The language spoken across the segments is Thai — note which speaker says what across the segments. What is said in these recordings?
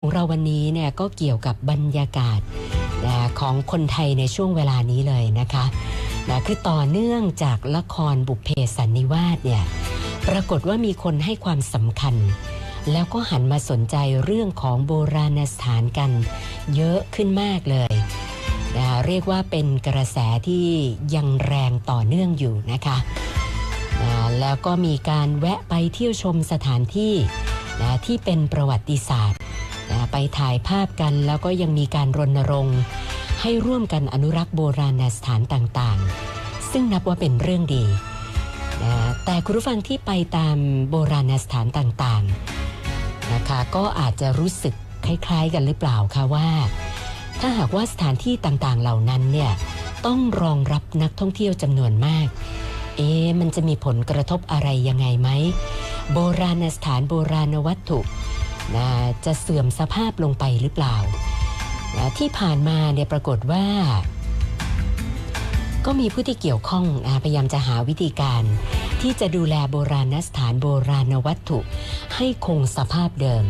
Speaker 1: ของเราวันนี้เนี่ยก็เกี่ยวกับบรรยากาศนะของคนไทยในช่วงเวลานี้เลยนะคะนะคือต่อเนื่องจากละครบุพเพสันนิวาสเนี่ยปรากฏว่ามีคนให้ความสำคัญ แล้วก็หันมาสนใจเรื่องของโบราณสถานกัน เยอะขึ้นมากเลยนะเรียกว่าเป็นกระแสที่ยังแรงต่อเนื่องอยู่นะคะนะแล้วก็มีการแวะไปเที่ยวชมสถานที่นะที่เป็นประวัติศาสตร์ ไปถ่ายภาพกัน แล้วก็ยังมีการรณรงค์ ให้ร่วมกันอนุรักษ์โบราณสถานต่างๆ ซึ่งนับว่าเป็นเรื่องดี แต่คุณผู้ฟังที่ไปตามโบราณสถานต่างๆนะคะก็อาจจะรู้สึกคล้าย ๆ กันหรือเปล่าคะว่า ถ้าหากว่าสถานที่ต่างๆเหล่านั้นเนี่ยต้องรองรับนักท่องเที่ยวจำนวนมาก เอ๊ะมันจะมีผลกระทบอะไรยังไงไหมโบราณสถานโบราณวัตถุ นะจะเสื่อมสภาพลงไปหรือเปล่านะที่ผ่านมาเนี่ยปรากฏว่า ก็มีผู้ที่เกี่ยวข้องนะพยายามจะหาวิธีการ ที่จะดูแลโบราณสถานโบราณวัตถุ ให้คงสภาพเดิม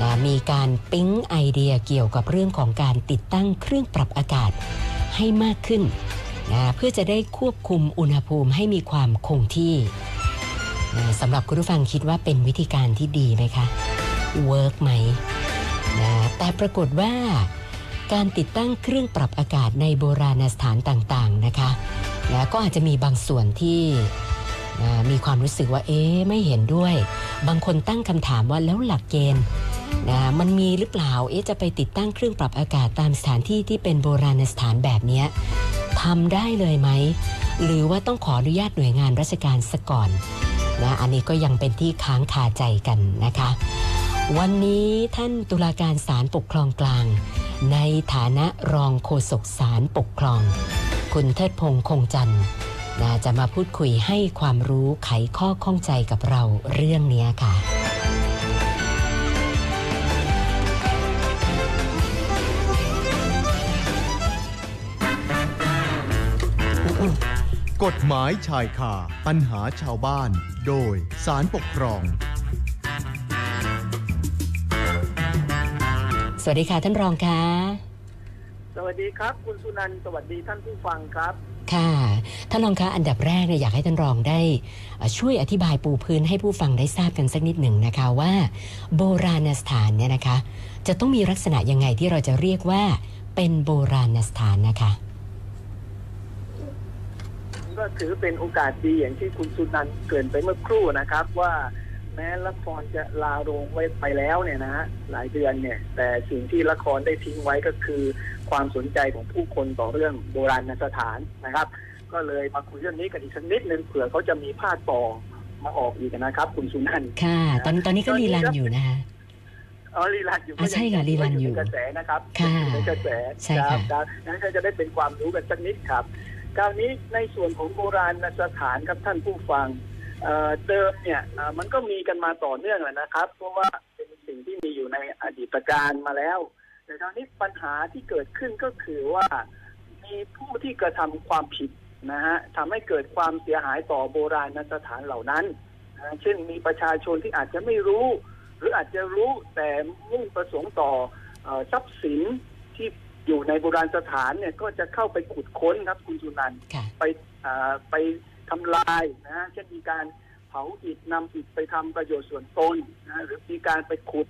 Speaker 1: นะมีการปิ๊งไอเดียเกี่ยวกับเรื่องของการติดตั้งเครื่องปรับอากาศให้มากขึ้นนะเพื่อจะได้ควบคุมอุณหภูมิให้มีความคงที่นะสำหรับคุณผู้ฟังคิดว่าเป็นวิธีการที่ดีไหมคะ เวิร์กไหมนะแต่ปรากฏว่าการติดตั้งเครื่องปรับอากาศในโบราณสถานต่างๆนะคะนะก็อาจจะมีบางส่วนที่นะมีความรู้สึกว่าเอ๊ไม่เห็นด้วย บางคนตั้งคำถามว่าแล้วหลักเกณฑ์นะมันมีหรือเปล่าเอ๊จะไปติดตั้งเครื่องปรับอากาศตามสถานที่ที่เป็นโบราณสถานแบบนี้ทำได้เลยไหม หรือว่าต้องขออนุญาตหน่วยงานราชการซะก่อนนะอันนี้ก็ยังเป็นที่ค้างคาใจกันนะคะ วันนี้ท่านตุลาการศาลปกครองกลาง ในฐานะรองโฆษกศาลปกครอง คุณเทิดพงษ์คงจันทร์นะจะมาพูดคุยให้ความรู้ไขข้อข้องใจกับเราเรื่องนี้ค่ะ
Speaker 2: กฎหมายชายคาปัญหาชาวบ้าน โดยสารปกครอง
Speaker 1: สวัสดีค่ะท่านรองคะ
Speaker 3: สวัสดีครับ คุณสุนันท์สวัสดีท่านผู้ฟังครับ
Speaker 1: ค่ะ ท่านรองคะอันดับแรกเนี่ยอยากให้ท่านรองได้เอ่อช่วยอธิบายปูพื้นให้ผู้ฟังได้ทราบกันสักนิดหนึ่งนะคะว่า โบราณสถานเนี่ยนะคะ จะต้องมีลักษณะยังไงที่เราจะเรียกว่าเป็นโบราณสถานนะคะ
Speaker 3: ก็ถือเป็นโอกาสดีอย่างที่คุณสุนันท์เกริ่นไปเมื่อครู่นะครับว่า แม้ละครจะลาโรงไว้ไปแล้วเนี่ยนะฮะหลายเดือนเนี่ย แต่สิ่งที่ละครได้ทิ้งไว้ก็คือความสนใจของผู้คนต่อเรื่องโบราณสถานนะครับ ก็เลยมาคุยเรื่องนี้กันอีกสักนิดนึงเผื่อเขาจะมีภาคต่อมาออกอีกนะครับ คุณสุนันท์
Speaker 1: ค่ะ ตอนตอนนี้ก็รีรันอยู่นะคะ
Speaker 3: อ๋อรีลันอยู่
Speaker 1: อะใช่ค่ะรีรันอยู่
Speaker 3: ในกระแสนะครับ
Speaker 1: ค่ะ
Speaker 3: อยู่ในกระแส
Speaker 1: ใช่ค่ะ
Speaker 3: รับนั้นก็จะได้เป็นความรู้กันสักนิดครับคราวนี้ในส่วนของโบราณสถานครับท่านผู้ฟัง เอ่อเดิมเนี่ยเอ่อมันก็มีกันมาต่อเนื่องแหละนะครับ เพราะว่าเป็นสิ่งที่มีอยู่ในอดีตการมาแล้ว แต่คราวนี้ปัญหาที่เกิดขึ้นก็คือว่ามีผู้ที่กระทำความผิดนะฮะทำให้เกิดความเสียหายต่อโบราณสถานเหล่านั้นนะเช่นมีประชาชนที่อาจจะไม่รู้ หรืออาจจะรู้แต่มุ่งประสงค์ต่อเอ่อทรัพย์สินที่อยู่ในโบราณสถานเนี่ยก็จะเข้าไปขุดค้นครับคุณสุนันท์
Speaker 1: ค่ะ
Speaker 3: ไปเอ่อไป ทำลายนะฮะเช่นมีการเผาอิฐนำอิฐไปทำประโยชน์ส่วนตนนะฮะหรือมีการไปขุด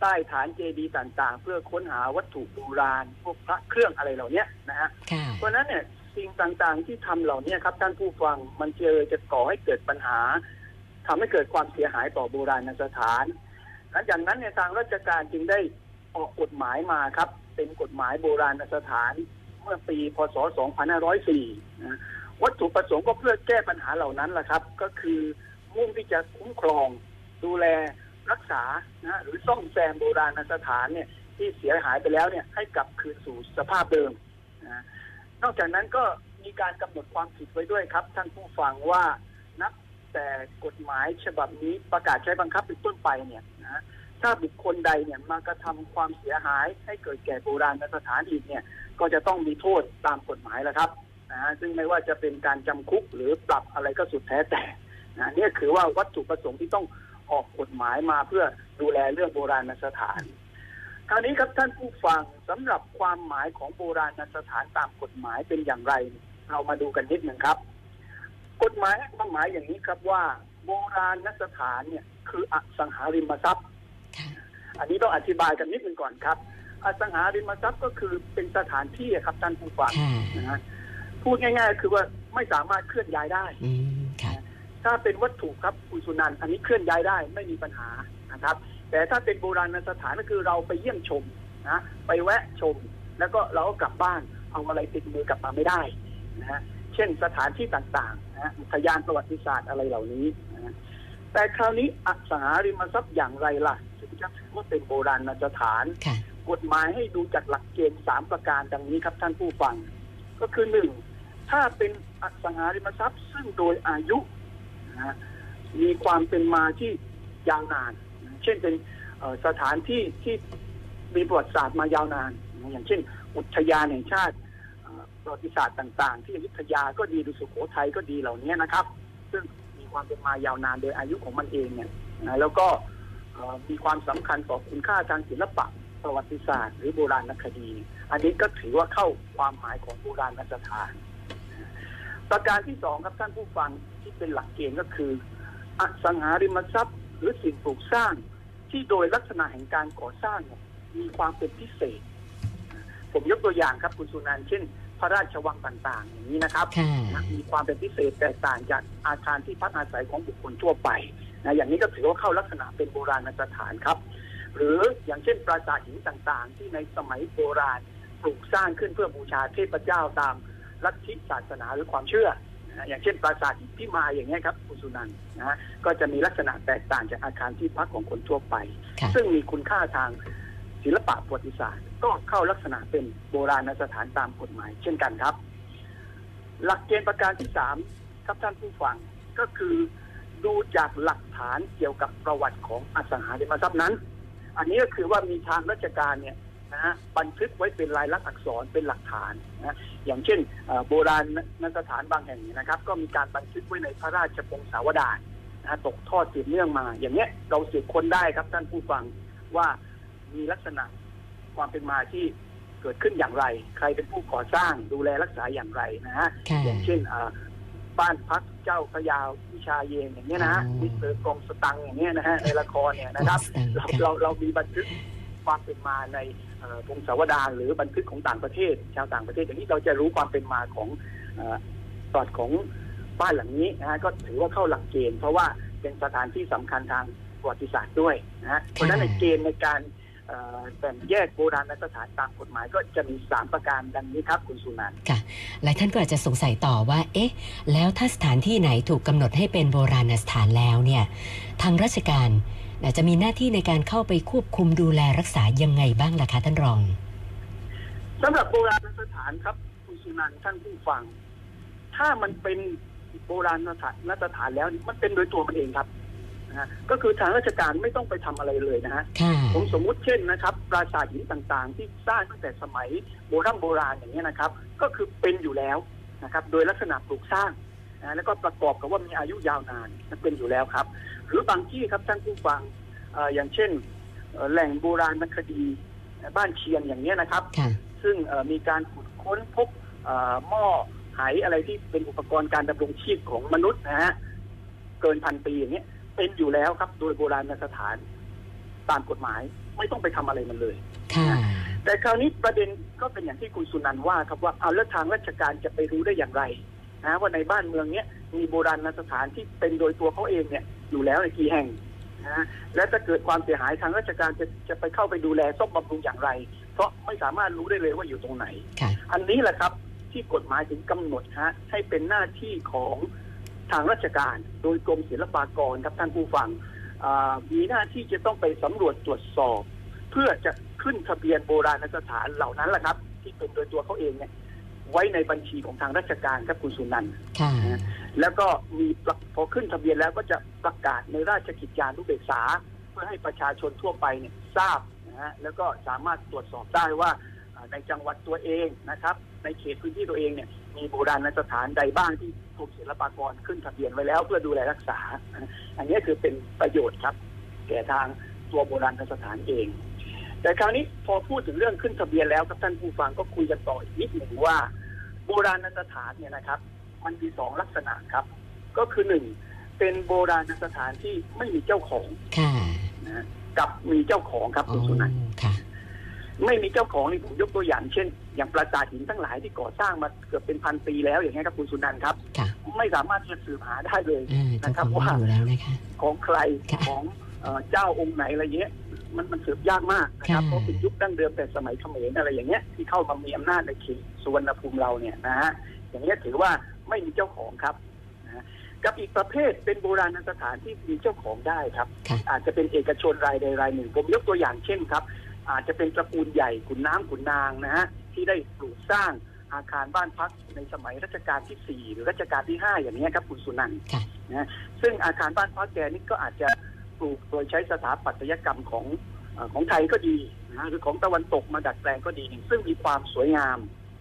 Speaker 3: ใต้ฐานเจดีย์ต่างๆ เพื่อค้นหาวัตถุโบราณพวกพระเครื่องอะไรเหล่านี้นะฮะ
Speaker 1: ค่ะ
Speaker 3: เพราะฉะนั้นเนี่ยสิ่งต่างๆที่ทำเหล่านี้ครับท่านผู้ฟังมันเจอจะก่อให้เกิดปัญหาทำให้เกิดความเสียหายต่อโบราณสถานหลังจากนั้นเนี่ยทางราชการจึงได้ออกกฎหมายมาครับ เป็นกฎหมายโบราณสถานเมื่อปีพศ 2504นะ วัตถุประสงค์ก็เพื่อแก้ปัญหาเหล่านั้นแหละครับ ก็คือมุ่งที่จะคุ้มครอง ดูแลรักษานะหรือซ่อมแซมโบราณสถานเนี่ยที่เสียหายไปแล้วเนี่ยให้กลับคืนสู่สภาพเดิมนะนอกจากนั้นก็มีการกำหนดความผิดไว้ด้วยครับ ท่านผู้ฟังว่านับแต่กฎหมายฉบับนี้ประกาศใช้บังคับเป็นต้นไปเนี่ยนะถ้าบุคคลใดเนี่ยมากระทำความเสียหายให้เกิดแก่โบราณสถานอีกเนี่ย ก็จะต้องมีโทษตามกฎหมายแล้วครับ นะฮะซึ่งไม่ว่าจะเป็นการจำคุกหรือปรับอะไรก็สุดแท้แต่นะเนี่ยคือว่าวัตถุประสงค์ที่ต้องออกกฎหมายมาเพื่อดูแลเรื่องโบราณสถานคราวนี้ครับท่านผู้ฟังสำหรับความหมายของโบราณสถานตามกฎหมายเป็นอย่างไร เรามาดูกันนิดหนึ่งครับ กฎหมายให้ความหมายอย่างนี้ครับว่า โบราณสถานเนี่ยคืออสังหาริมทรัพย์
Speaker 1: ค่ะ
Speaker 3: อันนี้ต้องอธิบายกันนิดหนึ่งก่อนครับ อสังหาริมทรัพย์ก็คือเป็นสถานที่อะครับท่านผู้ฟัง
Speaker 1: ค่ะ
Speaker 3: นะฮะ พูดง่ายๆ คือว่าไม่สามารถเคลื่อนย้ายได้
Speaker 1: อืมค่ะ
Speaker 3: ถ้าเป็นวัตถุครับคุณสุนันท์อันนี้เคลื่อนย้ายได้ไม่มีปัญหานะครับ แต่ถ้าเป็นโบราณสถานก็คือเราไปเยี่ยมชมนะไปแวะชม แล้วก็เราก็กลับบ้านเอาอะไรติดมือกลับมาไม่ได้นะฮะเช่นสถานที่ต่างๆนะฮะอุทยานประวัติศาสตร์อะไรเหล่านี้นะฮะแต่คราวนี้อสังหาริมทรัพย์อย่างไรล่ะถึงจะถือว่าเป็นโบราณสถาน
Speaker 1: ค่ะ
Speaker 3: กฎหมายให้ดูจากหลักเกณฑ์สามประการดังนี้ครับท่านผู้ฟัง ก็คือหนึ่ง ถ้าเป็นอสังหาริมทรัพย์ ซึ่งโดยอายุนะฮะมีความเป็นมาที่ยาวนานนะเช่นเป็นสถานที่ที่มีประวัติศาสตร์มายาวนานนะอย่างเช่น อุทยานแห่งชาติประวัติศาสตร์ต่าง ๆ ที่อยุธยาก็ดีหรือสุโขทัยก็ดีเหล่านี้นะครับ ซึ่งมีความเป็นมายาวนานโดยอายุของมันเองเนี่ยนะแล้วก็มีความสำคัญต่อคุณค่าทางศิลปะประวัติศาสตร์ หรือโบราณคดี อันนี้ก็ถือว่าเข้าความหมายของโบราณสถาน ประการที่สองครับท่านผู้ฟังที่เป็นหลักเกณฑ์ก็คือ อสังหาริมทรัพย์ หรือสิ่งปลูกสร้าง ที่โดยลักษณะแห่งการก่อสร้างเนี่ยมีความเป็นพิเศษ ผมยกตัวอย่างครับคุณสุนันท์เช่น พระราชวังต่างๆ อย่างนี้นะครับ
Speaker 1: ค่ะ
Speaker 3: นะมีความเป็นพิเศษแตกต่างจากอาคารที่พักอาศัยของบุคคลทั่วไปนะอย่างนี้ก็ถือว่าเข้าลักษณะเป็นโบราณสถานครับ หรืออย่างเช่นปราสาทหินต่างๆ ที่ในสมัยโบราณปลูกสร้างขึ้นเพื่อบูชาเทพเจ้าตาม ลัทธิศาสนาหรือความเชื่อนะอย่างเช่นปราสาทหินพิมายอย่างนี้ยครับคุณสุนันท์นะฮะก็จะมีลักษณะแตกต่างจากอาคารที่พักของคนทั่วไป
Speaker 1: ค่ะ
Speaker 3: ซึ่งมีคุณค่าทางศิลปะประวัติศาสตร์ ก็เข้าลักษณะเป็นโบราณสถานตามกฎหมาย เช่นกันครับ หลักเกณฑ์ประการที่สามครับท่านผู้ฟังก็คือดูจากหลักฐานเกี่ยวกับประวัติของอสังหาริมทรัพย์นั้น อันนี้ก็คือว่ามีทางราชการเนี่ย นะฮะบันทึกไว้เป็นลายลักษณ์อักษรเป็นหลักฐานนะอย่างเช่นเอ่อโบราณสถานบางแห่งเนี่ยนะครับ ก็มีการบันทึกไว้ในพระราชพงศาวดารนะฮะตกทอดสืบเนื่องมา อย่างเนี้ยเราสืบค้นได้ครับท่านผู้ฟังว่ามีลักษณะความเป็นมาที่เกิดขึ้นอย่างไร ใครเป็นผู้ก่อสร้างดูแลรักษาอย่างไรนะฮะ
Speaker 1: ค่ะ
Speaker 3: อย่างเช่นเอ่อบ้านพักเจ้าพระยาวิชาเยนทร์อย่างเงี้ยนะฮะ
Speaker 1: อ๋อ
Speaker 3: มิสเตอร์กองสตังซ์อย่างเงี้ยนะฮะในละครเนี่ยนะครับ เรา
Speaker 1: ค่ะ
Speaker 3: เราเรามีบันทึกความเป็นมาในเอ่อ พงศาวดารหรือบันทึกของต่างประเทศ ชาวต่างประเทศอย่างนี้เราจะรู้ความเป็นมาของเอ่อประวัติของบ้านหลังนี้นะฮะก็ถือว่าเข้าหลักเกณฑ์เพราะว่าเป็นสถานที่สำคัญทางประวัติศาสตร์ด้วยนะฮะเพราะฉะนั้นในเกณฑ์ในการเอ่อแบ่งแยกโบราณสถานตามกฎหมายก็จะมีสามประการดังนี้ครับคุณสุนันท์
Speaker 1: หลายท่านก็อาจจะสงสัยต่อว่า เอ๊ะ แล้วถ้าสถานที่ไหนถูกกำหนดให้เป็นโบราณสถานแล้วเนี่ย ทางราชการน่ะ จะมีหน้าที่ในการเข้าไปควบคุมดูแลรักษายังไงบ้างล่ะคะท่านรอง
Speaker 3: สำหรับโบราณสถานครับคุณสุนันท์ท่านผู้ฟัง ถ้ามันเป็นโบราณสถานสถานแล้วมันเป็นโดยตัวมันเองครับนะฮะก็คือทางราชการไม่ต้องไปทำอะไรเลยนะฮะ
Speaker 1: ค่ะ
Speaker 3: ผมสมมุติเช่นนะครับปราสาทหินต่างๆ ที่สร้างตั้งแต่สมัยโบราณโบราณอย่างนี้ยนะครับ ก็คือเป็นอยู่แล้วนะครับ โดยลักษณะปลูกสร้างนะแล้วก็ประกอบกับว่ามีอายุยาวนานมันเป็นอยู่แล้วครับห รือบางที่ครับท่านผู้ฟังเอ่ออย่างเช่นเอ่อแหล่งโบราณคดีบ้านเชียงอย่างนี้ยนะครับ
Speaker 1: ค่ะ
Speaker 3: ซึ่งเอ่อมีการขุดค้นพบเอ่อหม้อไหอะไรที่เป็นอุปกรณ์การดำรงชีพของมนุษย์นะฮะเกินพันปีอย่างเงี้ยเป็นอยู่แล้วครับ โดยโบราณสถานตามกฎหมายไม่ต้องไปทำอะไรมันเลย
Speaker 1: ค่ะ
Speaker 3: แต่คราวนี้ประเด็นก็เป็นอย่างที่คุณสุนันท์ว่าครับว่าเอาแล้วทางราชการจะไปรู้ได้อย่างไรนะว่าในบ้านเมืองเนี้ยมีโบราณสถานที่เป็นโดยตัวเขาเองเนี่ย อยู่แล้วในกี่แห่งนะและถ้าเกิดความเสียหายทางราชการจะจะไปเข้าไปดูแลซ่อมบำรุงอย่างไร เพราะไม่สามารถรู้ได้เลยว่าอยู่ตรงไหน
Speaker 1: ค่ะ
Speaker 3: อันนี้แหละครับที่กฎหมายถึงกำหนดฮะให้เป็นหน้าที่ของทางราชการ โดยกรมศิลปากรครับท่านผู้ฟังอ่ามีหน้าที่จะต้องไปสำรวจตรวจสอบ เพื่อจะขึ้นทะเบียนโบราณสถานเหล่านั้นแหละครับ ที่เป็นโดยตัวเขาเองเนี่ย ไว้ในบัญชีของทางราชการครับคุณสุนันท์
Speaker 1: ค่ะ
Speaker 3: แล้วก็มีประพอขึ้นทะเบียนแล้วก็จะประกาศในราชกิจจานุเบกษา เพื่อให้ประชาชนทั่วไปเนี่ยทราบนะฮะแล้วก็สามารถตรวจสอบได้ว่าอ่าในจังหวัดตัวเองนะครับ ในเขตพื้นที่ตัวเองเนี่ยมีโบราณสถานใดบ้างที่กรมศิลปากรขึ้นทะเบียนไว้แล้วเพื่อดูแลรักษา อันนี้คือเป็นประโยชน์ครับ แก่ทางตัวโบราณสถานเอง แต่คราวนี้พอพูดถึงเรื่องขึ้นทะเบียนแล้วครับท่านผู้ฟังก็คุยกันต่ออีกนิดหนึ่งว่า โบราณสถานเนี่ยนะครับ มันมีสองลักษณะครับ ก็คือหนึ่งเป็นโบราณสถานที่ไม่มีเจ้าของ
Speaker 1: ค่ะ
Speaker 3: นะฮะกับมีเจ้าของครับ
Speaker 1: อ๋
Speaker 3: คุ
Speaker 1: อ
Speaker 3: ณสุนันท์
Speaker 1: ค่ะ
Speaker 3: ไม่มีเจ้าของนี่ผมยกตัวอย่างเช่น อย่างปราสาทหินทั้งหลายที่ก่อสร้างมาเกือบเป็นพันปีแล้วอย่างเงี้ยครับคุณสุนันท์ครับ
Speaker 1: ค่ะ
Speaker 3: ไม่สามารถจะสืบหาได้เลย
Speaker 1: อ่าเจ้าของไม่อยู่แล้วนะคะ
Speaker 3: ของใคร
Speaker 1: ค่ะ
Speaker 3: ของเอ่อเจ้าองค์ไหนอะไรเงี้ย มันมันสืบยากมากนะครับ
Speaker 1: ค่ะ
Speaker 3: เพราะเป็นยุคดั้งเดิมแต่สมัยเขมรอะไรอย่างเงี้ยที่เข้ามามีอำนาจในเขตสุวรรณภูมิเราเนี่ยนะฮะอย่างเงี้ยถือว่าไม่มีเจ้าของครับนะฮะกับอีกประเภทเป็นโบราณสถานที่มีเจ้าของได้ครับ
Speaker 1: ค่ะ
Speaker 3: อาจจะเป็นเอกชนรายใดรายหนึ่งผมยกตัวอย่างเช่นครับ อาจจะเป็นตระกูลใหญ่ขุนน้ำขุนนางนะฮะที่ได้ปลูกสร้างอาคารบ้านพักในสมัยรัชกาลที่สี่หรือรัชกาลที่ห้าอย่างนี้ยครับคุณสุนันท์
Speaker 1: ค่ะ
Speaker 3: นะซึ่งอาคารบ้านพักแกนี่ก็อาจจะป ลูกโดยใช้สถาปัตยกรรมของเอ่อของไทยก็ดีนะหรือของตะวันตกมาดัดแปลงก็ดี ซึ่งมีความสวยงาม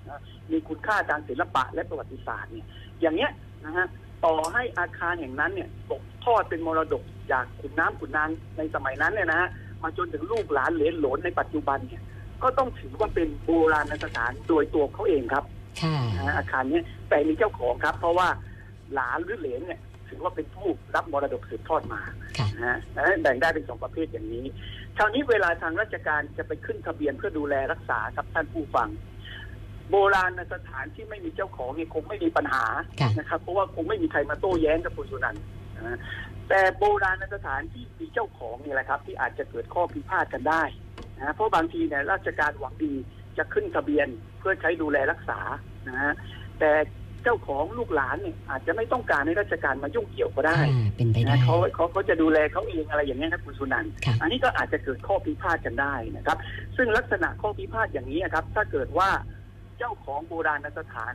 Speaker 3: นะมีคุณค่าทางศิลปะและประวัติศาสตร์เนี่ยอย่างเนี้ยนะฮะต่อให้อาคารแห่งนั้นเนี่ยตกทอดเป็นมรดกจากขุนน้ำขุนนางในสมัยนั้นเนี่ยนะฮะมาจนถึงลูกหลานเหลนโหลนในปัจจุบันเนี่ยก็ต้องถือว่าเป็นโบราณสถานโดยตัวเขาเองครับ
Speaker 1: ค่ะ
Speaker 3: นะฮะอาคารเนี้แต่มีเจ้าของครับ เพราะว่าหลานหรือเหลนเนี่ย ถือว่าเป็นผู้รับมรดกสืบทอดมา
Speaker 1: ค่ะ
Speaker 3: นะฮะดังนั้นแบ่งได้เป็นสองประเภทอย่างนี้คราวนี้เวลาทางราชการจะไปขึ้นทะเบียนเพื่อดูแลรักษาครับท่านผู้ฟัง โบราณสถานที่ไม่มีเจ้าของเนี่ยคงไม่มีปัญหา
Speaker 1: ค่ะ
Speaker 3: นะครับ เพราะว่าคงไม่มีใครมาโต้แย้งกับคุณสุนันท์นะฮะแต่โบราณสถานที่มีเจ้าของนี่แหละครับ ที่อาจจะเกิดข้อพิพาทกันได้นะฮะเพราะบางทีเนี่ยราชการหวังดีจะขึ้นทะเบียนเพื่อใช้ดูแลรักษานะฮะแต่ เจ้าของลูกหลานเนี่ยอาจจะไม่ต้องการให้ราชการมายุ่งเกี่ยวก็ได้
Speaker 1: อ่าเป็นไปได้
Speaker 3: นะเขาเขาเขาจะดูแลเขาเองอะไรอย่างนี้ยครับคุณสุนันท์
Speaker 1: ค่ะ
Speaker 3: อันนี้ก็อาจจะเกิดข้อพิพาทกันได้นะครับ ซึ่งลักษณะข้อพิพาทอย่างนี้ครับ ถ้าเกิดว่าเจ้าของโบราณสถาน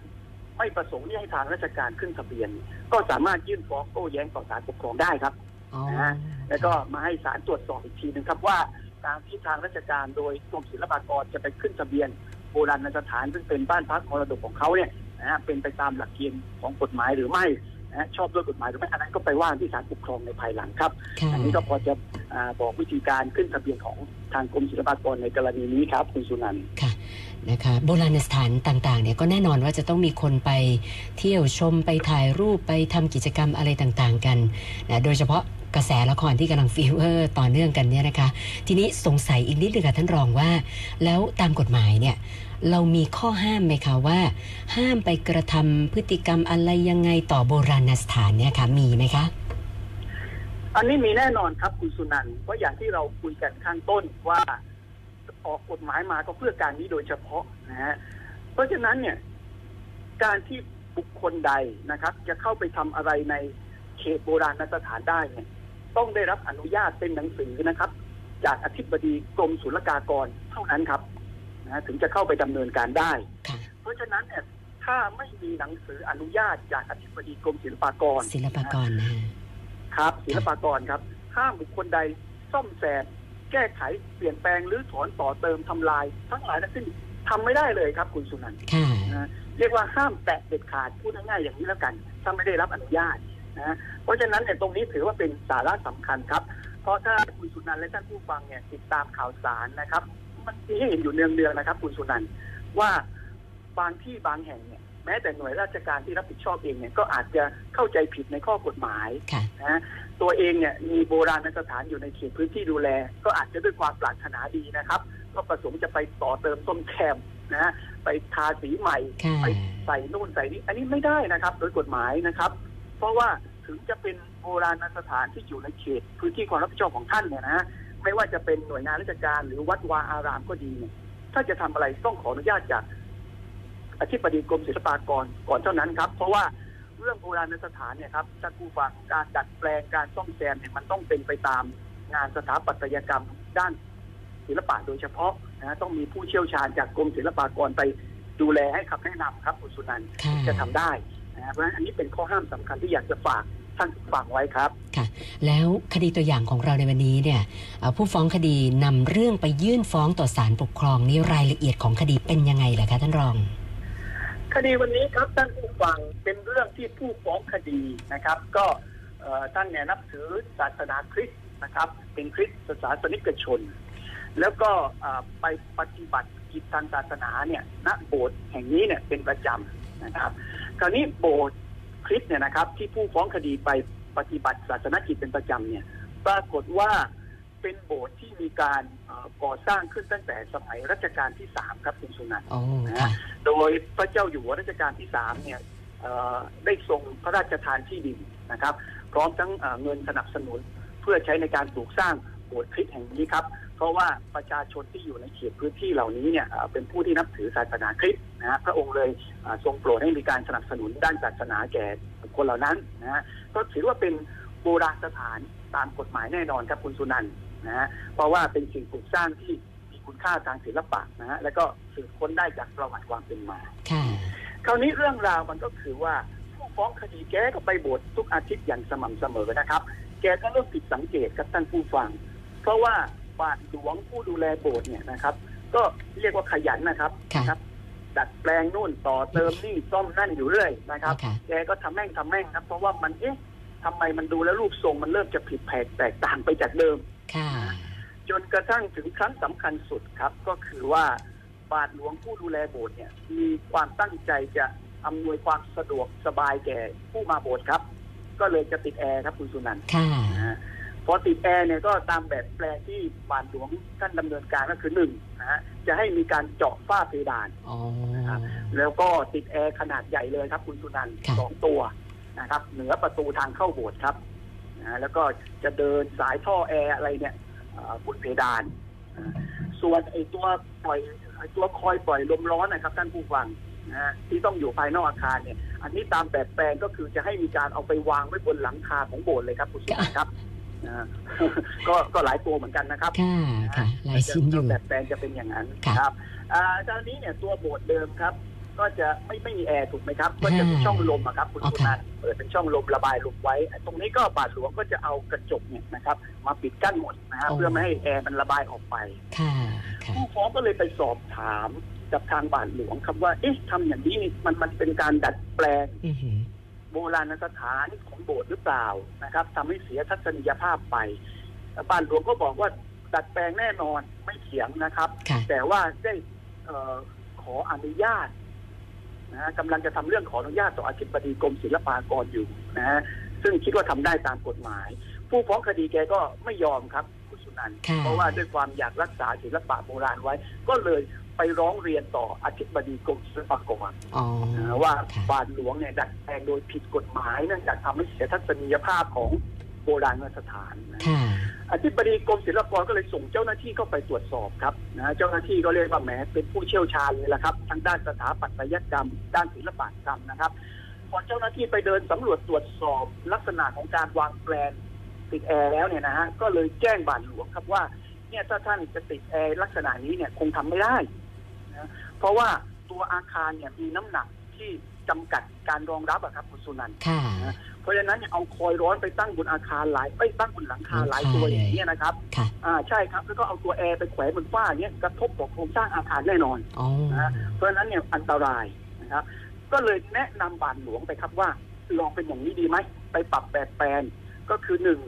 Speaker 3: ไม่ประสงค์ที่ให้ทางราชการขึ้นทะเบียน ก็สามารถยื่นฟ้องโต้แย้งต่อศาลปกครองได้ครับ
Speaker 1: อ๋อ
Speaker 3: นะฮะแล้วก็มาให้ศาลตรวจสอบอีกทีหนึงครับว่าการที่ทางราชการโดยกรมศิลปากรจะไปขึ้นทะเบียนโบราณสถานซึ่งเป็นบ้านพักมรดกของเขาเนี่ย นะฮะเป็นไปตามหลักเกณฑ์ของกฎหมายหรือไม่นะฮะชอบด้วยกฎหมายหรือไม่อันนั้นก็ไปว่าที่ศาลปกครองในภายหลังครับ
Speaker 1: ค่ะ
Speaker 3: อันนี้ก็พอจะอาบอกวิธีการขึ้นทะเบียนของทางกรมศิลปากรในกรณีนี้ครับ คุณสุนันท์
Speaker 1: นะคะโบราณสถานต่างๆเนี่ยก็แน่นอนว่าจะต้องมีคนไปเที่ยวชมไปถ่ายรูปไปทำกิจกรรมอะไรต่างๆกันนะโดยเฉพาะกระแสละครที่กำลังฟีเวอร์ต่อเนื่องกันเนี่ยนะคะ ทีนี้สงสัยอีกนิดนึงค่ะท่านรองว่า แล้วตามกฎหมายเนี่ย เรามีข้อห้ามไหมคะว่า ห้ามไปกระทำพฤติกรรมอะไรยังไงต่อโบราณสถานเนี่ยค่ะมีไหมคะ
Speaker 3: อันนี้มีแน่นอนครับคุณสุนันท์เพราะอย่างที่เราคุยกันข้างต้นว่าออกกฎหมายมาก็เพื่อการนี้โดยเฉพาะนะฮะเพราะฉะนั้นเนี่ย การที่บุคคลใดนะครับ จะเข้าไปทำอะไรในเขตโบราณสถานได้เนี่ยต้องได้รับอนุญาตเป็นหนังสือนะครับ จากอธิบดีกรมศุลกากรเท่านั้นครับ นะถึงจะเข้าไปดำเนินการได้
Speaker 1: ค่ะ
Speaker 3: เพราะฉะนั้นเนี่ยถ้าไม่มีหนังสืออนุญาตจากอธิบดีกรมศิลปากร
Speaker 1: ศิลปากรนะฮะ
Speaker 3: ครับ ศิลปากรครับ ห้ามบุคคลใดซ่อมแซมแก้ไขเปลี่ยนแปลงหรือถอนต่อเติมทำลาย ทั้งหลายทั้งสิ้นทำไม่ได้เลยครับคุณสุนันท์
Speaker 1: ค่ะ
Speaker 3: นะเรียกว่าห้ามแตะเด็ดขาดพูดง่ายๆอย่างนี้แล้วกัน ถ้าไม่ได้รับอนุญาตนะเพราะฉะนั้นเนี่ยตรงนี้ถือว่าเป็นสาระสำคัญครับ เพราะถ้าคุณสุนันท์และท่านผู้ฟังเนี่ยติดตามข่าวสารนะครับ มันมีให้เห็นอยู่เนืองๆนะครับ คุณสุนันท์ว่าบางที่บางแห่งเนี่ยแม้แต่หน่วยราชการที่รับผิดชอบเองเนี่ยก็อาจจะเข้าใจผิดในข้อกฎหมาย
Speaker 1: ค่ะ
Speaker 3: นะตัวเองเนี่ยมีโบราณสถานอยู่ในเขตพื้นที่ดูแล ก็อาจจะด้วยความปรารถนาดีนะครับ ก็ประสงค์จะไปต่อเติมส้มแคมนะฮะไปทาสีใหม่
Speaker 1: ค่ะ
Speaker 3: ไปใส่นู่นใส่นี่อันนี้ไม่ได้นะครับ โดยกฎหมายนะครับ เพราะว่าถึงจะเป็นโบราณสถานที่อยู่ในเขตพื้นที่ความรับผิดชอบของท่านเนี่ยนะฮะ ไม่ว่าจะเป็นหน่วยงานราชการหรือวัดวาอารามก็ดีเนี่ยถ้าจะทำอะไรต้องขออนุญาตจากอธิบดีกรมศิลปากรก่อนเท่านั้นครับ เพราะว่าเรื่องโบราณสถานเนี่ยครับท่านผู้ฟังการดัดแปลงการซ่อมแซมเนี่ยมันต้องเป็นไปตามงานสถาปัตยกรรมด้านศิลปะโดยเฉพาะนะฮะต้องมีผู้เชี่ยวชาญจากกรมศิลปากรไปดูแลให้คำแนะนำครับคุณสุนันท์
Speaker 1: ค่ะ
Speaker 3: จะทำได้นะฮะเพราะฉะนั้นอันนี้เป็นข้อห้ามสำคัญที่อยากจะฝาก ท่านผู้ฟังไว้ครับ
Speaker 1: แล้วคดีตัวอย่างของเราในวันนี้เนี่ยเอ่อผู้ฟ้องคดีนำเรื่องไปยื่นฟ้องต่อศาลปกครองนี่รายละเอียดของคดีเป็นยังไงล่ะคะท่านรอง
Speaker 3: คดีวันนี้ครับท่านผู้ฟังเป็นเรื่องที่ผู้ฟ้องคดีนะครับ ก็เอ่อท่านเนี่ยนับถือศาสนาคริสต์นะครับ เป็นคริสต์ศาสนิกชน แล้วก็อ่าไปปฏิบัติกิจทางศาสนาเนี่ยณโบสถ์แห่งนี้เนี่ยเป็นประจำนะครับ คราวนี้โบสถ์ คริสต์เนี่ยนะครับ ที่ผู้ฟ้องคดีไปปฏิบัติศาสนกิจเป็นประจำเนี่ย ปรากฏว่าเป็นโบสถ์ที่มีการเอ่อก่อสร้างขึ้นตั้งแต่สมัยรัชกาลที่สามครับคุณสุนันท์
Speaker 1: โอ้ค่ะ
Speaker 3: โดยพระเจ้าอยู่หัวรัชกาลที่สามเนี่ยเอ่อได้ทรงพระราชทานที่ดินนะครับ พร้อมทั้งเอ่อเงินสนับสนุนเพื่อใช้ในการปลูกสร้างโบสถ์คริสต์แห่งนี้ครับ เพราะว่าประชาชนที่อยู่ในเขตพื้นที่เหล่านี้เนี่ยเอ่อเป็นผู้ที่นับถือศาสนาคริสต์นะฮะพระองค์เลยเอ่อทรงโปรดให้มีการสนับสนุนด้านศาสนาแก่บุคคลเหล่านั้นนะฮะก็ถือว่าเป็นโบราณสถานตามกฎหมายแน่นอนครับคุณสุนันท์นะฮะเพราะว่าเป็นสิ่งปลูกสร้างที่มีคุณค่าทางศิลปะนะฮะแล้วก็สืบค้นได้จากประวัติความเป็นมา
Speaker 1: ค่ะ
Speaker 3: คราวนี้เรื่องราวมันก็คือว่าผู้ฟ้องคดีแกก็ไปโบสถ์ทุกอาทิตย์อย่างสม่ำเสมอนะครับ แกก็เริ่มผิดสังเกตกับท่านผู้ฟัง เพราะว่า บาทหลวงผู้ดูแลโบสถ์เนี่ยนะครับ ก็เรียกว่าขยันนะครับ
Speaker 1: ค่ะ
Speaker 3: นะครับ ดัดแปลงนู่นต่อเติมนี่ซ่อมนั่นอยู่เรื่อยนะครับ
Speaker 1: ค่ะ
Speaker 3: แกก็ทำแม่งทำแม่งครับ เพราะว่ามันเอ๊ะทำไมมันดูแล้วรูปทรงมันเริ่มจะผิดแผกแตกต่างไปจากเดิม
Speaker 1: ค่ะ
Speaker 3: จนกระทั่งถึงครั้งสำคัญสุดครับ ก็คือว่าบาทหลวงผู้ดูแลโบสถ์เนี่ย มีความตั้งใจจะอำนวยความสะดวกสบายแก่ผู้มาโบสถ์ครับ ก็เลยจะติดแอร์ครับคุณสุนันท์
Speaker 1: ค่ะ
Speaker 3: นะฮะ พอติดแอร์เนี่ยก็ตามแบบแปลนที่บาทหลวงท่านดำเนินการก็คือหนึ่งนะฮะจะให้มีการเจาะฝ้าเพดาน
Speaker 1: อ๋อ
Speaker 3: แล้วก็ติดแอร์ขนาดใหญ่เลยครับ คุณสุนันท์
Speaker 1: ค่ะ
Speaker 3: สองตัวนะครับ เหนือประตูทางเข้าโบสถ์ครับนะแล้วก็จะเดินสายท่อแอร์อะไรเนี่ยเอ่อบนเพดานอ่าส่วนไอ้ตัวปล่อยไอ้ตัวคอยล์ปล่อยลมร้อนนะครับ ท่านผู้ฟังนะฮะที่ต้องอยู่ภายนอกอาคารเนี่ย อันนี้ตามแบบแปลนก็คือจะให้มีการเอาไปวางไว้บนหลังคาของโบสถ์เลยครับคุณสุนันท์ครับ นะฮะ ก็ก็หลายตัวเหมือนกันนะครับ
Speaker 1: ค่ะค่ะหลายชิ้นอยู่
Speaker 3: แบบแปลนจะเป็นอย่างนั้น
Speaker 1: ค่ะ
Speaker 3: ครับอ่าตอนนี้เนี่ยตัวโบสถ์เดิมครับ ก็จะไม่ไม่มีแอร์ถูกไหมครับ ก็จะมี
Speaker 1: อ่า
Speaker 3: ช่องลมอะครับคุณ
Speaker 1: อ๋อ
Speaker 3: สุ
Speaker 1: ค่ะ
Speaker 3: นันท์เปิดเป็นช่องลมระบายลมไว้ ตรงนี้ก็บาทหลวงก็จะเอากระจกเนี่ยนะครับ มาปิดกั้นหมดนะฮะเพื่อไม่ให้แอร์มันระบายออกไป
Speaker 1: ค่ะค่ะ
Speaker 3: ผู้ฟ้องก็เลยไปสอบถามกับทางบาทหลวงครับว่า เอ๊ะทำอย่างนี้นี่มันมันเป็นการดัดแปลง
Speaker 1: อือหือ
Speaker 3: โบราณสถานของโบสถ์หรือเปล่านะครับทำให้เสียทัศนียภาพไปบานหลวงก็บอกว่าดัดแปลงแน่นอนไม่เถียงนะครับ
Speaker 1: ค่ะ
Speaker 3: แต่ว่าได้เออขออนุญาตนะฮะกำลังจะทำเรื่องขออนุญาตต่ออธิบดีกรมศิลปากรอยู่นะฮะซึ่งคิดว่าทำได้ตามกฎหมาย ผู้ฟ้องคดีแกก็ไม่ยอมครับคุณ สุนันท์
Speaker 1: ค่ะ
Speaker 3: เพราะว่าด้วยความอยากรักษาศิลปะโบราณไว้ ก็เลยไปร้องเรียนต่ออธิบดีกรมศิลปากร
Speaker 1: อ๋อ
Speaker 3: นะว่า
Speaker 1: ค่ะ
Speaker 3: บาทหลวงเนี่ยดัดแปลงโดยผิดกฎหมายเนื่องจากทำให้เสียทัศนียภาพของโบราณสถานนะ
Speaker 1: ค่ะ
Speaker 3: อธิบดีกรมศิลปากรก็เลยส่งเจ้าหน้าที่เข้าไปตรวจสอบครับนะเจ้าหน้าที่ก็เรียกว่าแหมเป็นผู้เชี่ยวชาญเลยละครับทั้งด้านสถาปัตยกรรม ด้านศิลปกรรมนะครับพอเจ้าหน้าที่ไปเดินสำรวจตรวจสอบลักษณะของการวางแปลน ติดแอร์แล้วเนี่ยนะฮะก็เลยแจ้งบาทหลวงครับว่า เนี่ยถ้าท่านจะติดแอร์ลักษณะนี้เนี่ยคงทำไม่ได้นะเพราะว่าตัวอาคารเนี่ยมีน้ำหนักที่จำกัดการรองรับอะครับคุณสุนันท์
Speaker 1: ค่ะ
Speaker 3: เพราะฉะนั้นเนี่ยเอาคอยร้อนไปตั้งบนอาคารหลายไปตั้งบนหลังคาหลายตัวอย่างนี้ยนะครับ
Speaker 1: ค่ะ
Speaker 3: อ่าใช่ครับแล้วก็เอาตัวแอร์ไปแขวนบนฝ้าเนี่ยกระทบต่อโครงสร้างอาคารแน่นอน
Speaker 1: อ๋อ
Speaker 3: เพราะฉะนั้นเนี่ยอันตรายนะครับ ก็เลยแนะนำบานหลวงไปครับว่าลองเป็นอย่างนี้ดีไหมไปปรับแบบแปลน ก็คือหนึ่ง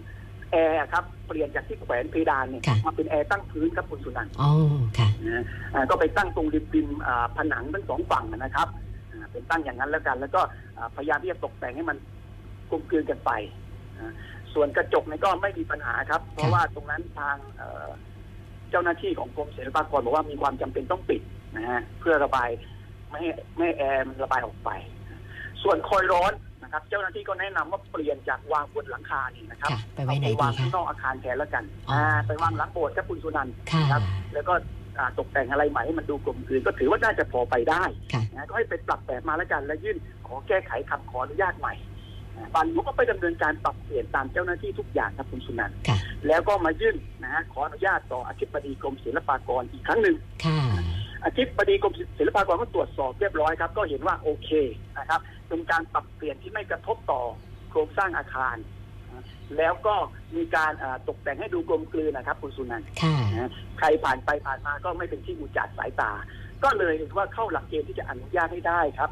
Speaker 3: แอร์ครับเปลี่ยนจากที่แขวนเพดานเนี่ย
Speaker 1: ค่ะ
Speaker 3: มาเป็นแอร์ตั้งพื้นครับคุณสุนันท์
Speaker 1: อ๋อค่ะ
Speaker 3: นะอ่าก็ไปตั้งตรงริมริมอ่าผนังทั้งสองฝั่งนะครับอ่าเป็นตั้งอย่างนั้นแล้วกัน แล้วก็อ่าพยายามที่จะตกแต่งให้มันกลมกลืนกันไปอ่าส่วนกระจกเนี่ยก็ไม่มีปัญหาครับ เพราะว่าตรงนั้นทางเอ่อเจ้าหน้าที่ของกรมศิลปากรบอกว่ามีความจำเป็นต้องปิดนะฮะเพื่อระบายไม่ให้ไม่ให้แอร์มันระบายออกไป ส่วนคอยร้อน นะครับ เจ้าหน้าที่ก็แนะนำว่าเปลี่ยนจากวางบนหลังคานี่นะครับ
Speaker 1: ค่ะไปไว้ไหน
Speaker 3: เอา
Speaker 1: ดี
Speaker 3: วาง
Speaker 1: คะ
Speaker 3: ข้างนอกอาคารแทนแล้วกัน
Speaker 1: อ๋ออ่
Speaker 3: อ่าไปวางหลังโบสถ์ครับคุณสุนันท์
Speaker 1: ค่ะ
Speaker 3: ครับ แล้วก็อ่าตกแต่งอะไรใหม่ให้มันดูกลมกลืนก็ถือว่าน่าจะพอไปได้
Speaker 1: ค่ะ
Speaker 3: นะก็ให้ไปปรับแบบมาแล้วกัน แล้วยื่นขอแก้ไขคำขออนุญาตใหม่อ่าบานหลวงก็ไปดำเนินการปรับเปลี่ยนตามเจ้าหน้าที่ทุกอย่างครับคุณสุนันท์
Speaker 1: ค่ะ
Speaker 3: แล้วก็มายื่นนะฮะขออนุญาตต่ออธิบดีกรมศิลปากรอีกครั้งหนึ่ง
Speaker 1: ค่ะ
Speaker 3: อธิบดีกรมศิลปากรก็ตรวจสอบเรียบร้อยครับ ก็เห็นว่าโอเคนะครับเป็นการปรับเปลี่ยนที่ไม่กระทบต่อโครงสร้างอาคารนะแล้วก็มีการอ่าตกแต่งให้ดูกลมกลืนนะครับ คุณสุนันท์
Speaker 1: ค่ะ
Speaker 3: นะใครผ่านไปผ่านมาก็ไม่เป็นที่อุจจาดสายตา ก็เลยเห็นว่าเข้าหลักเกณฑ์ที่จะอนุญาตให้ได้ครับ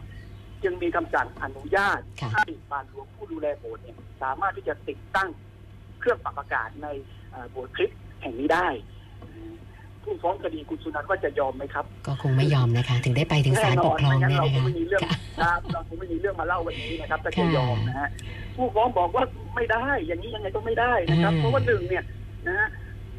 Speaker 3: จึงมีคำสั่งอนุญาต
Speaker 1: ค่ะ
Speaker 3: ให้บานหลวงผู้ดูแลโบสถ์เนี่ยสามารถที่จะติดตั้งเครื่องปรับอากาศในเอ่อโบสถ์คริสต์แห่งนี้ได้ ผู้ฟ้องคดีคุณสุนันท์ว่าจะยอมไหมครับ
Speaker 1: ก็คงไม่ยอมนะคะ ถึงได้ไปถึงศาลปกครอง
Speaker 3: แน่
Speaker 1: เนี่ย
Speaker 3: นอน
Speaker 1: นะคะ
Speaker 3: ไม่งั้นเราคงไม่มีเรื่อง
Speaker 1: ค่ะ
Speaker 3: ครับเราคงไม่มีเรื่องมาเล่าวันนี้นะครับถ้าจะ
Speaker 1: ค่ะ
Speaker 3: ยอมนะฮะผู้ฟ้องบอกว่าไม่ได้ อย่างนี้ยังไงก็ไม่ได้นะครับ
Speaker 1: อ่า
Speaker 3: เพราะว่าหนึ่งเนี่ยนะฮะ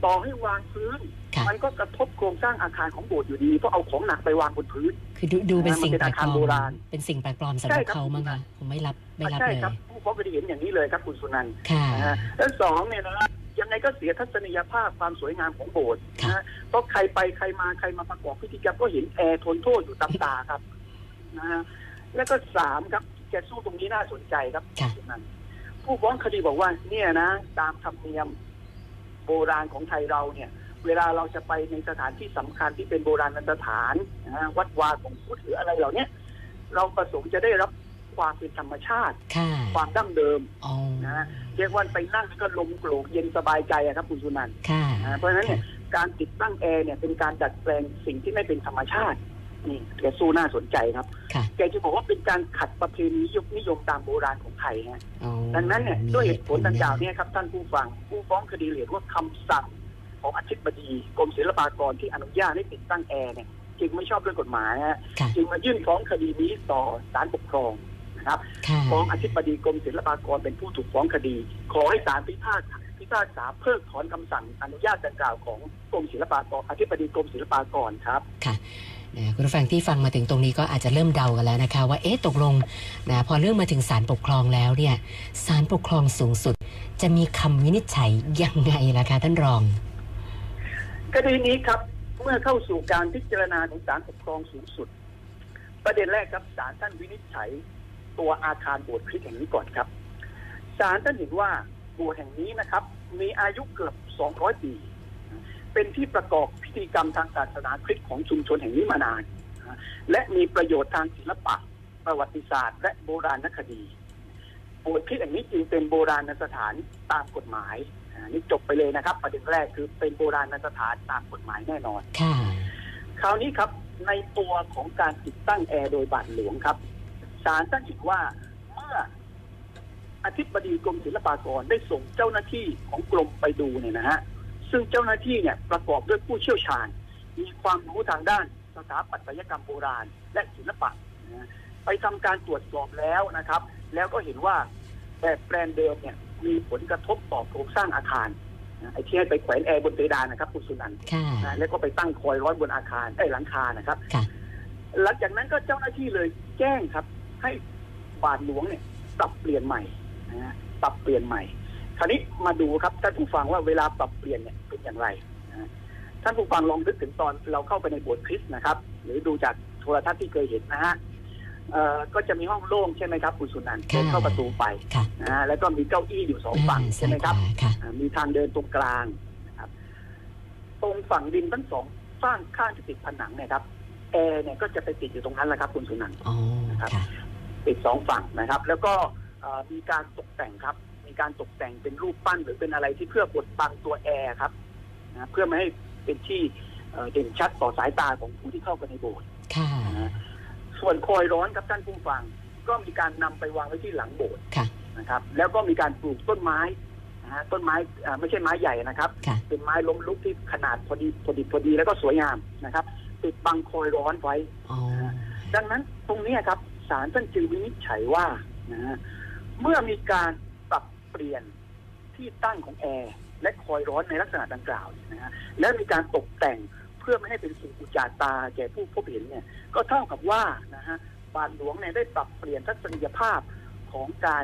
Speaker 3: ต่อให้วางพื้น
Speaker 1: ค่ะ
Speaker 3: มันก็กระทบโครงสร้างอาคารของโบสถ์อยู่ดีเพราะเอาของหนักไปวางบนพื้น
Speaker 1: คือดูดูเป็นสิ่ง
Speaker 3: มัน
Speaker 1: แป
Speaker 3: เป็
Speaker 1: ล
Speaker 3: น
Speaker 1: ก
Speaker 3: อา
Speaker 1: ป
Speaker 3: คาร
Speaker 1: ลอ
Speaker 3: โบ
Speaker 1: ม
Speaker 3: ราณ
Speaker 1: เป็นสิ่งแปลกปลอมสำห
Speaker 3: ใช่
Speaker 1: รับ
Speaker 3: ครับ
Speaker 1: เขามั้งคะคงไม่รับไม่รับ
Speaker 3: ใช่
Speaker 1: เลย
Speaker 3: ครับผู้ฟ้องคดีเห็นอย่างนี้เลยครับคุณสุนันท์
Speaker 1: ค่ะ
Speaker 3: นะฮะแล้วสองเนี่ยนะฮะ ยังไงก็เสียทัศนียภาพความสวยงามของโบสถ์นะฮะเพราะใครไปใครมาใครมาประกอบพิธีกรรมก็เห็นแอร์ทนโทษอยู่ตามตาครับนะฮะแล้วก็สามครับแกสู้ตรงนี้น่าสนใจครับ
Speaker 1: ค่ะ
Speaker 3: ณสุนันท์ผู้ฟ้องคดีบอกว่า เนี่ยนะ ตามธรรมเนียมโบราณของไทยเราเนี่ย เวลาเราจะไปในสถานที่สำคัญที่เป็นโบราณสถานนะฮะวัดวาของพุทธหรืออะไรเหล่าเนี้ยเราประสงค์จะได้รับความเป็นธรรมชาติ
Speaker 1: ค่ะ
Speaker 3: ความดั้งเดิม
Speaker 1: อ๋อ
Speaker 3: นะ เรียกว่าไปนั่งแล้วก็ลมโกรกเย็นสบายใจอะครับคุณสุนันท์
Speaker 1: ค่ะ
Speaker 3: อ่าเพราะฉะนั้นเนี่ยการติดตั้งแอร์เนี่ยเป็นการดัดแปลงสิ่งที่ไม่เป็นธรรมชาตินี่แกสู้น่าสนใจครับ
Speaker 1: ค่ะ
Speaker 3: แกจะบอกว่าเป็นการขัดประเพณียุคนิยมตามโบราณของไทยฮะ
Speaker 1: อ๋อ
Speaker 3: ดังนั้นเนี่ย
Speaker 1: มี
Speaker 3: ด้วยเหตุผลดังกล่าว
Speaker 1: เหตุผ
Speaker 3: เนี่ยครับท่านผู้ฟังผู้ฟ้องคดีเรียกว่าคำสั่งของอธิบดีกรมศิลปากรที่อนุญาตให้ติดตั้งแอร์เนี่ยจึงไม่ชอบด้วยกฎหมายฮะ
Speaker 1: ค่ะ
Speaker 3: จึงมายื่นฟ้องคดีนี้ต่อศาลปกครอง นะครับ
Speaker 1: ค่ะ
Speaker 3: ฟ้องอธิบดีกรมศิลปากรเป็นผู้ถูกฟ้องคดี ขอให้ศาลพิพากษาพิพากษาเพิกถอนคำสั่งอนุญาตดังกล่าวของกรมศิลปากรอธิบดีกรมศิลปากรครับ
Speaker 1: นะคุณผู้ฟังที่ฟังมาถึงตรงนี้ก็อาจจะเริ่มเดากันแล้วนะคะ ว่าเอ๊ะตกลงนะพอเรื่องมาถึงศาลปกครองแล้วเนี่ยศาลปกครองสูงสุด จะมีคำวินิจฉัยยังไงล่ะคะท่านรอง
Speaker 3: คดีนี้ครับเมื่อเข้าสู่การพิจารณาของศาลปกครองสูงสุด ประเด็นแรกครับศาลท่านวินิจฉัย ตัวอาคารโบสถ์คริสต์แห่งนี้ก่อนครับศาลท่านเห็นว่าโบสถ์แห่งนี้นะครับ มีอายุเกือบ 200 ปี เป็นที่ประกอบพิธีกรรมทางศาสนาคริสต์ของชุมชนแห่งนี้มานาน และมีประโยชน์ทางศิลปะ ประวัติศาสตร์ และโบราณคดีโบสถ์คริสต์แห่งนี้จึงเป็นโบราณสถานตามกฎหมายอ่านี่จบไปเลยนะครับ ประเด็นแรกคือเป็นโบราณสถานตามกฎหมายแน่นอน
Speaker 1: ค่ะ
Speaker 3: คราวนี้ครับในตัวของการติดตั้งแอร์โดยบาทหลวงครับ ศาลท่านเห็นว่าเมื่ออธิบดีกรมศิลปากรได้ส่งเจ้าหน้าที่ของกรมไปดูเนี่ยนะฮะซึ่งเจ้าหน้าที่เนี่ยประกอบด้วยผู้เชี่ยวชาญ มีความรู้ทางด้านสถาปัตยกรรมโบราณ และศิลปะนะฮะไปทำการตรวจสอบแล้วนะครับ แล้วก็เห็นว่าแบบแปลนเดิมเนี่ยมีผลกระทบต่อโครงสร้างอาคารนะไอ้ที่ให้ไปแขวนแอร์บนเพดานนะครับคุณสุนันท์
Speaker 1: ค่ะ
Speaker 3: นะแล้วก็ไปตั้งคอยร้อนบนอาคารไอ้ยหลังคานะครับ
Speaker 1: ค่ะ
Speaker 3: หลังจากนั้นก็เจ้าหน้าที่เลยแจ้งครับ ให้บาทหลวงเนี่ยปรับเปลี่ยนใหม่นะฮะปรับเปลี่ยนใหม่ คราวนี้มาดูครับท่านผู้ฟังว่าเวลาปรับเปลี่ยนเนี่ยเป็นอย่างไรนะฮะท่านผู้ฟังลองนึกถึงตอนเราเข้าไปในโบสถ์คริสต์นะครับ หรือดูจากโทรทัศน์ที่เคยเห็นนะฮะเอ่อก็จะมีห้องโล่งใช่ไหมครับคุณสุนันท์
Speaker 1: ค่ะ
Speaker 3: เดินเข้าประตูไป
Speaker 1: ค่ะ
Speaker 3: นะฮะแล้วก็มีเก้าอี้อยู่สองฝั่ง
Speaker 1: อ่า
Speaker 3: ใช่ไหมครับ
Speaker 1: ซ้ายขวาค่ะ
Speaker 3: อ่ามีทางเดินตรงกลางนะครับ ตรงฝั่งดินทั้งสองข้างข้างที่ติดผนังเนี่ยครับแอร์เนี่ยก็จะไปติดอยู่ตรงนั้นแหละครับคุณสุนันท์
Speaker 1: อ๋อ
Speaker 3: ครับ
Speaker 1: ค่ะ
Speaker 3: ติดสองฝั่งนะครับ แล้วก็เอ่อมีการตกแต่งครับ มีการตกแต่งเป็นรูปปั้นหรือเป็นอะไรที่เพื่อบดบังตัวแอร์ครับนะเพื่อไม่ให้เป็นที่เอ่อเด่นชัดต่อสายตาของผู้ที่เข้าไปในโบสถ์
Speaker 1: ค่ะ
Speaker 3: นะฮะส่วนคอยร้อนครับท่านผู้ฟัง ก็มีการนำไปวางไว้ที่หลังโบสถ์
Speaker 1: ค่ะ
Speaker 3: นะครับ แล้วก็มีการปลูกต้นไม้นะฮะต้นไม้อ่าไม่ใช่ไม้ใหญ่นะครับ
Speaker 1: ค่ะ
Speaker 3: เป็นไม้ล้มลุกที่ขนาดพอดีพอดีพอดีแล้วก็สวยงามนะครับ ติดบังคอยร้อนไว้
Speaker 1: อ๋อ
Speaker 3: ดังนั้นตรงนี้ครับศาลท่านจึงวินิจฉัยว่านะฮะเมื่อมีการปรับเปลี่ยนที่ตั้งของแอร์และคอยร้อนในลักษณะดังกล่าวนะฮะและมีการตกแต่งเพื่อไม่ให้เป็นสิ่งอุจาดตาแก่ผู้พบเห็นเนี่ย ก็เท่ากับว่านะฮะบาทหลวงเนี่ยได้ปรับเปลี่ยนทัศนียภาพของการ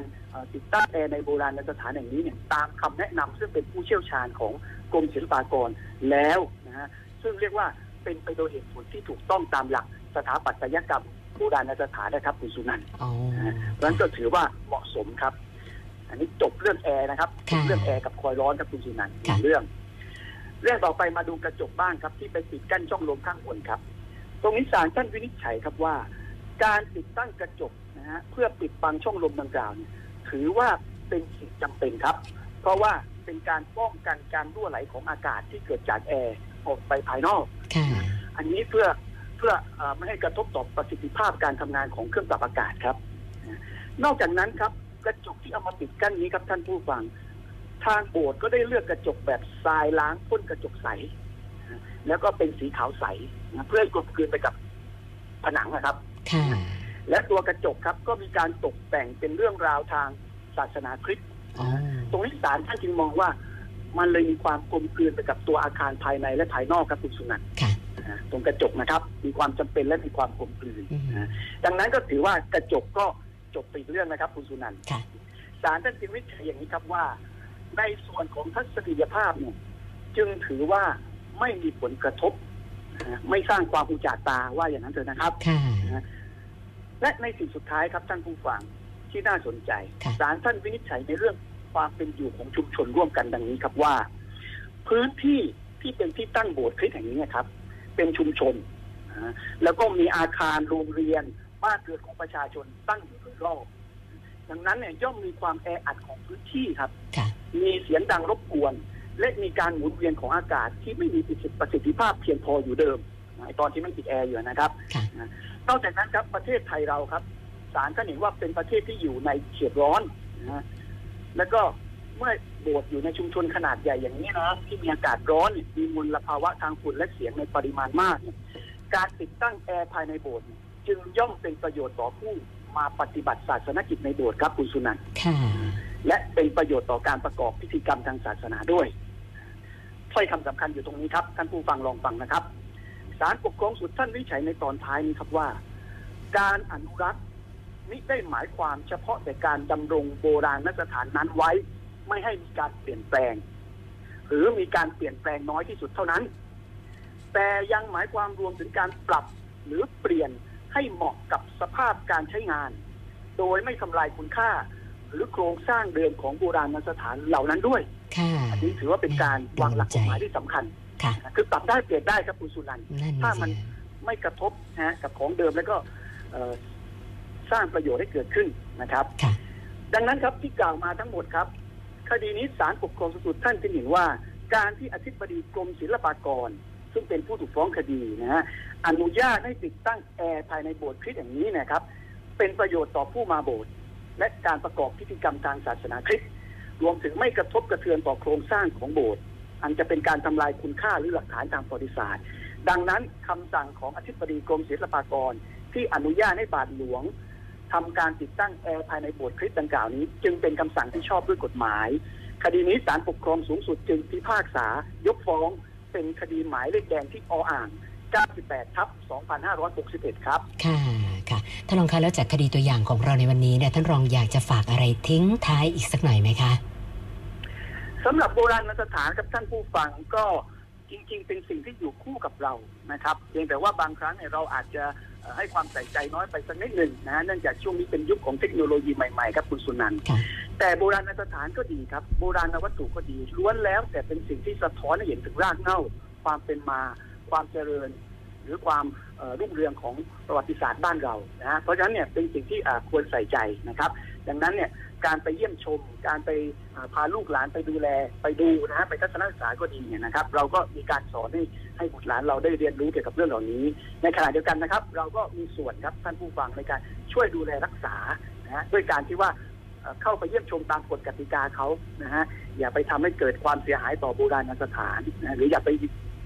Speaker 3: ติดตั้งแอร์ในโบราณสถานแห่งนี้เนี่ยตามคำแนะนำซึ่งเป็นผู้เชี่ยวชาญของกรมศิลปากรแล้วนะฮะซึ่งเรียกว่าเป็นไปโดยเหตุผลที่ถูกต้องตามหลัก สถาปัตยกรรมโบราณสถานนะครับคุณสุนันท์
Speaker 1: อ๋อ
Speaker 3: เพราะฉะนั้นก็ถือว่าเหมาะสมครับ อันนี้จบเรื่องแอร์นะครับจ
Speaker 1: ค่ะ
Speaker 3: บเรื่องแอร์กับคอยล์ร้อนครับคุณสุนันท์
Speaker 1: ค่ะ
Speaker 3: เรื่อง เรื่องต่อไปมาดูกระจกบ้านครับ ที่ไปติดกั้นช่องลมข้างบนครับ ตรงนี้ศาลท่านวินิจฉัยครับว่า การติดตั้งกระจกนะฮะเพื่อปิดบังช่องลมดังกล่าวเนี่ยถือว่าเป็นสิ่งจำเป็นครับ เพราะว่าเป็นการป้องกันการรั่วไหลของอากาศที่เกิดจากแอร์ออกไปภายนอก
Speaker 1: ค่ะ
Speaker 3: อันนี้เพื่อเพื่อเออไม่ให้กระทบต่อประสิทธิภาพการทำงานของเครื่องปรับอากาศครับ นอกจากนั้นครับกระจกที่เอามาปิดกั้นนี้ครับท่านผู้ฟัง ทางโบสถ์ก็ได้เลือกกระจกแบบทรายล้างพ่นกระจกใส แล้วก็เป็นสีขาวใสนะเพื่อให้กลมกลืนไปกับผนังนะครับ
Speaker 1: ค่ะ
Speaker 3: และตัวกระจกครับก็มีการตกแต่งเป็นเรื่องราวทางศาสนาคริสต์
Speaker 1: อ๋อ
Speaker 3: ตรงนี้ศาลท่านจึงมองว่ามันเลยมีความกลมกลืนไปกับตัวอาคารภายในและภายนอกครับคุณสุนันท์
Speaker 1: ค่ะ
Speaker 3: นะตรงกระจกนะครับ มีความจำเป็นและมีความกลมกลืน
Speaker 1: อืม
Speaker 3: นะดังนั้นก็ถือว่ากระจกก็จบไปอีกเรื่องนะครับ คุณสุนันท์
Speaker 1: ค่ะ
Speaker 3: ศาลท่านจึงวิจัยอย่างนี้ครับว่า ในส่วนของทัศนียภาพเนี่ยจึงถือว่าไม่มีผลกระทบนะไม่สร้างความอุจจาตาว่าอย่างนั้นเถอะนะครับ
Speaker 1: ค่ะ
Speaker 3: และในสิ่งสุดท้ายครับท่านผู้ฟังที่น่าสนใจ
Speaker 1: ค่ะ
Speaker 3: ศาลท่านวินิจฉัยในเรื่องความเป็นอยู่ของชุมชนร่วมกันดังนี้ครับว่า พื้นที่ที่เป็นที่ตั้งโบสถ์คริสต์แห่งนี้นะครับ เป็นชุมชนนะแล้วก็มีอาคารโรงเรียนบ้านเรือนของประชาชนตั้งอยู่โดยรอบดังนั้นเนี่ยย่อมมีความแออัดของพื้นที่ครับ
Speaker 1: ค่ะ
Speaker 3: มีเสียงดังรบกวน และมีการหมุนเวียนของอากาศที่ไม่มีประสิทธิภาพเพียงพออยู่เดิมนะตอนที่ไม่ติดแอร์อยู่นะครับ
Speaker 1: ค่ะ
Speaker 3: นอกจากนั้นครับประเทศไทยเราครับศาลก็เห็นว่าเป็นประเทศที่อยู่ในเขตร้อนนะฮะแล้วก็ เมื่อโบสถ์อยู่ในชุมชนขนาดใหญ่อย่างนี้นะที่มีอากาศร้อนมีมลภาวะทางฝุ่นและเสียงในปริมาณมากเนี่ยการติดตั้งแอร์ภายในโบสถ์เนี่ยจึงย่อมเป็นประโยชน์ต่อผู้มาปฏิบัติศาสนกิจในโบสถ์ครับคุณสุนันท์
Speaker 1: ค่ะ
Speaker 3: และเป็นประโยชน์ต่อการประกอบพิธีกรรมทางศาสนาด้วยถ้อยคำสำคัญอยู่ตรงนี้ครับท่านผู้ฟังลองฟังนะครับศาลปกครองสุดท่านวิจัยในตอนท้ายนี้ครับว่า การอนุรักษ์มิได้หมายความเฉพาะแต่การดำรงโบราณสถานนั้นไว้ ไม่ให้มีการเปลี่ยนแปลง หรือมีการเปลี่ยนแปลงน้อยที่สุดเท่านั้น แต่ยังหมายความรวมถึงการปรับหรือเปลี่ยนให้เหมาะกับสภาพการใช้งาน โดยไม่ทำลายคุณค่า หรือโครงสร้างเดิมของโบราณสถานเหล่านั้นด้วย
Speaker 1: ค่ะ
Speaker 3: อันนี้ถือว่าเป็นการวางหลักกฎหมายที่สำคัญ
Speaker 1: ค่ะ
Speaker 3: คือปรับได้เปลี่ยนได้ครับคุณสุนันท์
Speaker 1: นั่น
Speaker 3: ถ้ามัน
Speaker 1: สิ
Speaker 3: ไม่กระทบนะฮะกับของเดิมแล้วก็เอ่อสร้างประโยชน์ให้เกิดขึ้นนะครับ
Speaker 1: ค่ะ
Speaker 3: ดังนั้นครับที่กล่าวมาทั้งหมดครับ คดีนี้ศาลปกครองสูงสุดท่านจึงเห็นว่า การที่อธิบดีกรมศิลปากร ซึ่งเป็นผู้ถูกฟ้องคดีนะฮะอนุญาตให้ติดตั้งแอร์ภายในโบสถ์คริสต์อย่างนี้นะครับ เป็นประโยชน์ต่อผู้มาโบสถ์และการประกอบพิธีกรรมทางศาสนาคริสต์รวมถึงไม่กระทบกระเทือนต่อโครงสร้างของโบสถ์อันจะเป็นการทำลายคุณค่าหรือหลักฐานทางประวัติศาสตร์ ดังนั้นคำสั่งของอธิบดีกรมศิลปากร ที่อนุญาตให้บาทหลวง ทำการติดตั้งแอร์ภายในโบสถ์คริสต์ดังกล่าวนี้ จึงเป็นคำสั่งที่ชอบด้วยกฎหมาย คดีนี้ศาลปกครองสูงสุดจึงพิพากษายกฟ้องเป็นคดีหมายเลขแดงที่ออ่าง 98ทับ2561 ครับ
Speaker 1: ค่ะค่ะท่านรองคะแล้วจากคดีตัวอย่างของเราในวันนี้เนี่ยท่านรองอยากจะฝากอะไรทิ้งท้ายอีกสักหน่อยไหมคะ
Speaker 3: สำหรับโบราณสถานกับท่านผู้ฟังก็จริง ๆ เป็นสิ่งที่อยู่คู่กับเรานะครับเพียงแต่ว่าบางครั้งเนี่ยเราอาจจะเอ่อ ให้ความใส่ใจน้อยไปสักนิดหนึ่งนะฮะเนื่องจากช่วงนี้เป็นยุคของเทคโนโลยีใหม่ๆครับคุณสุนันท์
Speaker 1: ค่ะ
Speaker 3: แต่โบราณสถานก็ดีครับ โบราณวัตถุก็ดีล้วนแล้ว แต่เป็นสิ่งที่สะท้อนให้เห็นถึงรากเหง้า ความเป็นมา ความเจริญ หรือความเอ่อรุ่งเรืองของประวัติศาสตร์บ้านเรานะฮะเพราะฉะนั้นเนี่ยเป็นสิ่งที่อ่าควรใส่ใจนะครับ ดังนั้นเนี่ย การไปเยี่ยมชม การไปพาลูกหลานไปดูแล ไปดูนะฮะไปทัศนศึกษาก็ดีเนี่ยนะครับ เราก็มีการสอนให้ให้บุตรหลานเราได้เรียนรู้เกี่ยวกับเรื่องเหล่านี้ ในขณะเดียวกันนะครับ เราก็มีส่วนครับท่านผู้ฟังในการช่วยดูแลรักษานะฮะด้วยการที่ว่าเข้าไปเยี่ยมชมตามกฎกติกาเขานะฮะอย่าไปทำให้เกิดความเสียหายต่อโบราณสถานนะหรืออย่าไป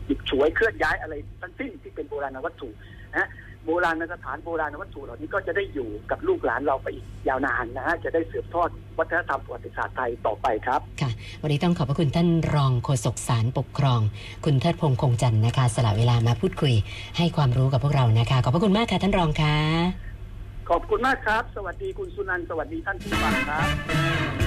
Speaker 3: หยิบฉวยเคลื่อนย้ายอะไรทั้งสิ้นที่เป็นโบราณวัตถุนะฮะโบราณสถานโบราณวัตถุเหล่านี้ก็จะได้อยู่กับลูกหลานเราไปอีกยาวนานนะฮะจะได้สืบทอดวัฒนธรรมประวัติศาสตร์ไทยต่อไปครับ
Speaker 1: ค่ะ วันนี้ต้องขอบพระคุณท่านรองโฆษกสารปกครอง คุณเทิดพงษ์คงจันทร์นะคะ สละเวลามาพูดคุย ให้ความรู้กับพวกเรานะคะ ขอบพระคุณมากค่ะท่านรองค่ะ
Speaker 3: ขอบคุณมากครับ สวัสดีคุณสุนันท์สวัสดีท่านผู้ฟังครับ